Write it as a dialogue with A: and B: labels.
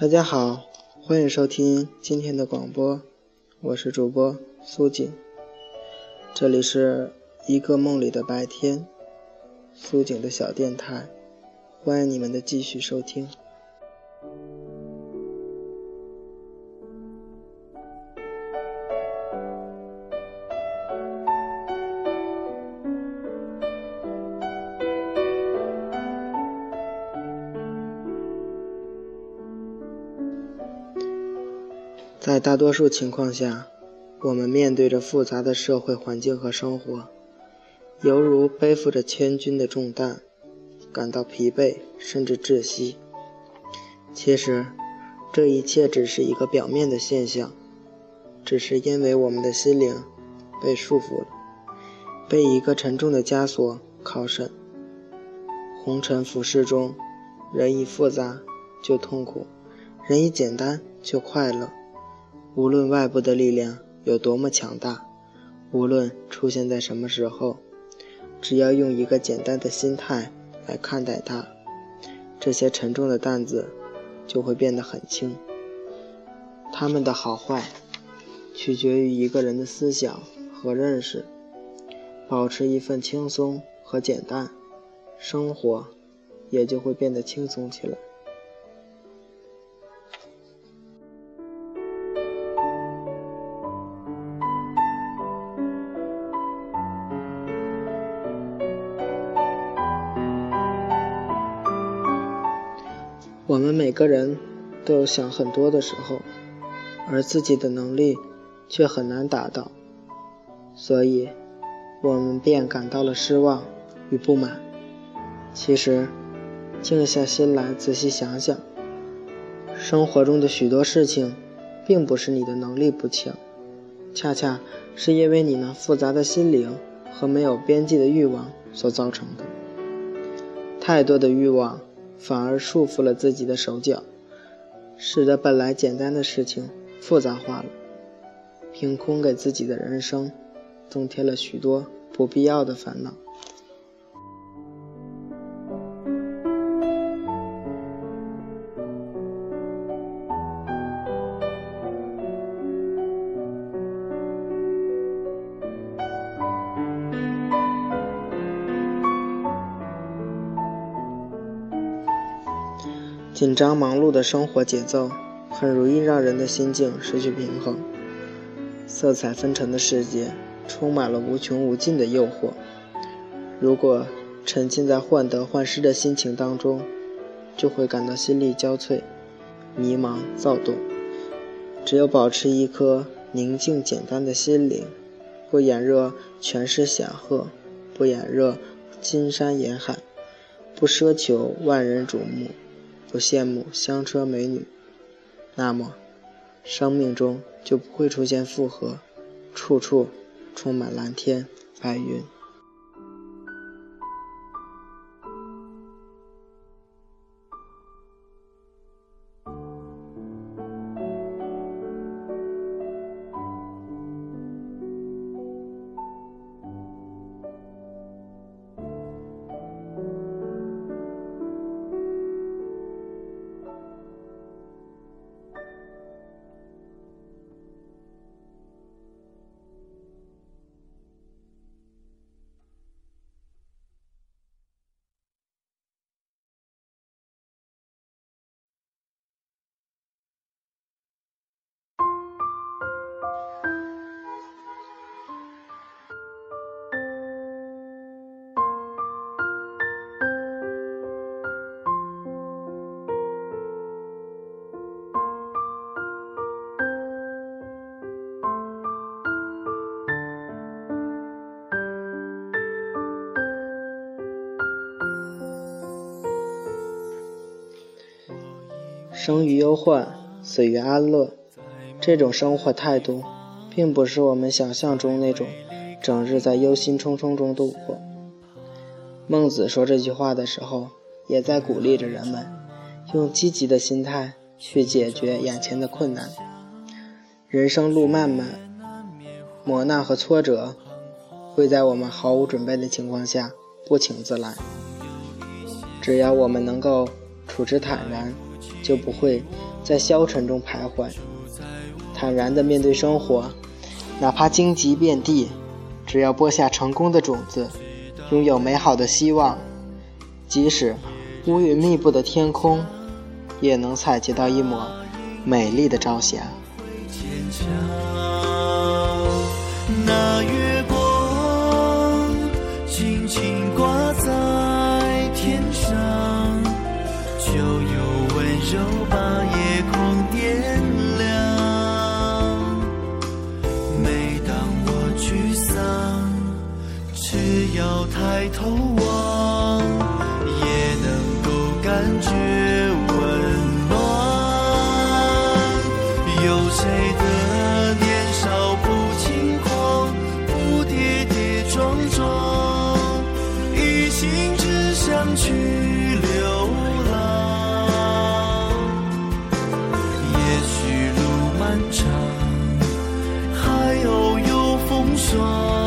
A: 大家好，欢迎收听今天的广播，我是主播苏锦。这里是一个梦里的白天，苏锦的小电台，欢迎你们的继续收听。在大多数情况下，我们面对着复杂的社会环境和生活，犹如背负着千钧的重担，感到疲惫甚至窒息。其实，这一切只是一个表面的现象，只是因为我们的心灵被束缚了，被一个沉重的枷锁铐绳。红尘浮世中，人一复杂就痛苦，人一简单就快乐。无论外部的力量有多么强大，无论出现在什么时候，只要用一个简单的心态来看待它，这些沉重的担子就会变得很轻。它们的好坏取决于一个人的思想和认识。保持一份轻松和简单，生活也就会变得轻松起来。我们每个人都有想很多的时候，而自己的能力却很难达到，所以，我们便感到了失望与不满。其实，静下心来仔细想想，生活中的许多事情，并不是你的能力不强，恰恰是因为你那复杂的心灵和没有边际的欲望所造成的。太多的欲望。反而束缚了自己的手脚，使得本来简单的事情复杂化了，凭空给自己的人生增添了许多不必要的烦恼。紧张忙碌的生活节奏，很容易让人的心境失去平衡。色彩纷呈的世界，充满了无穷无尽的诱惑。如果沉浸在患得患失的心情当中，就会感到心力交瘁、迷茫躁动。只有保持一颗宁静简单的心灵，不眼热权势显赫，不眼热金山银海，不奢求万人瞩目。不羡慕香车美女，那么，生命中就不会出现负荷，处处充满蓝天白云。生于忧患，死于安乐，这种生活态度，并不是我们想象中那种整日在忧心忡忡中度过。孟子说这句话的时候，也在鼓励着人们用积极的心态去解决眼前的困难。人生路漫漫，磨难和挫折会在我们毫无准备的情况下不请自来。只要我们能够处之坦然，就不会在消沉中徘徊，坦然地面对生活，哪怕荆棘遍地，只要播下成功的种子，拥有美好的希望，即使乌云密布的天空，也能采集到一抹美丽的朝霞。
B: 要抬头望，也能够感觉温暖。有谁的年少不轻狂，不跌跌撞撞，一心只想去流浪。也许路漫长，还偶有风霜。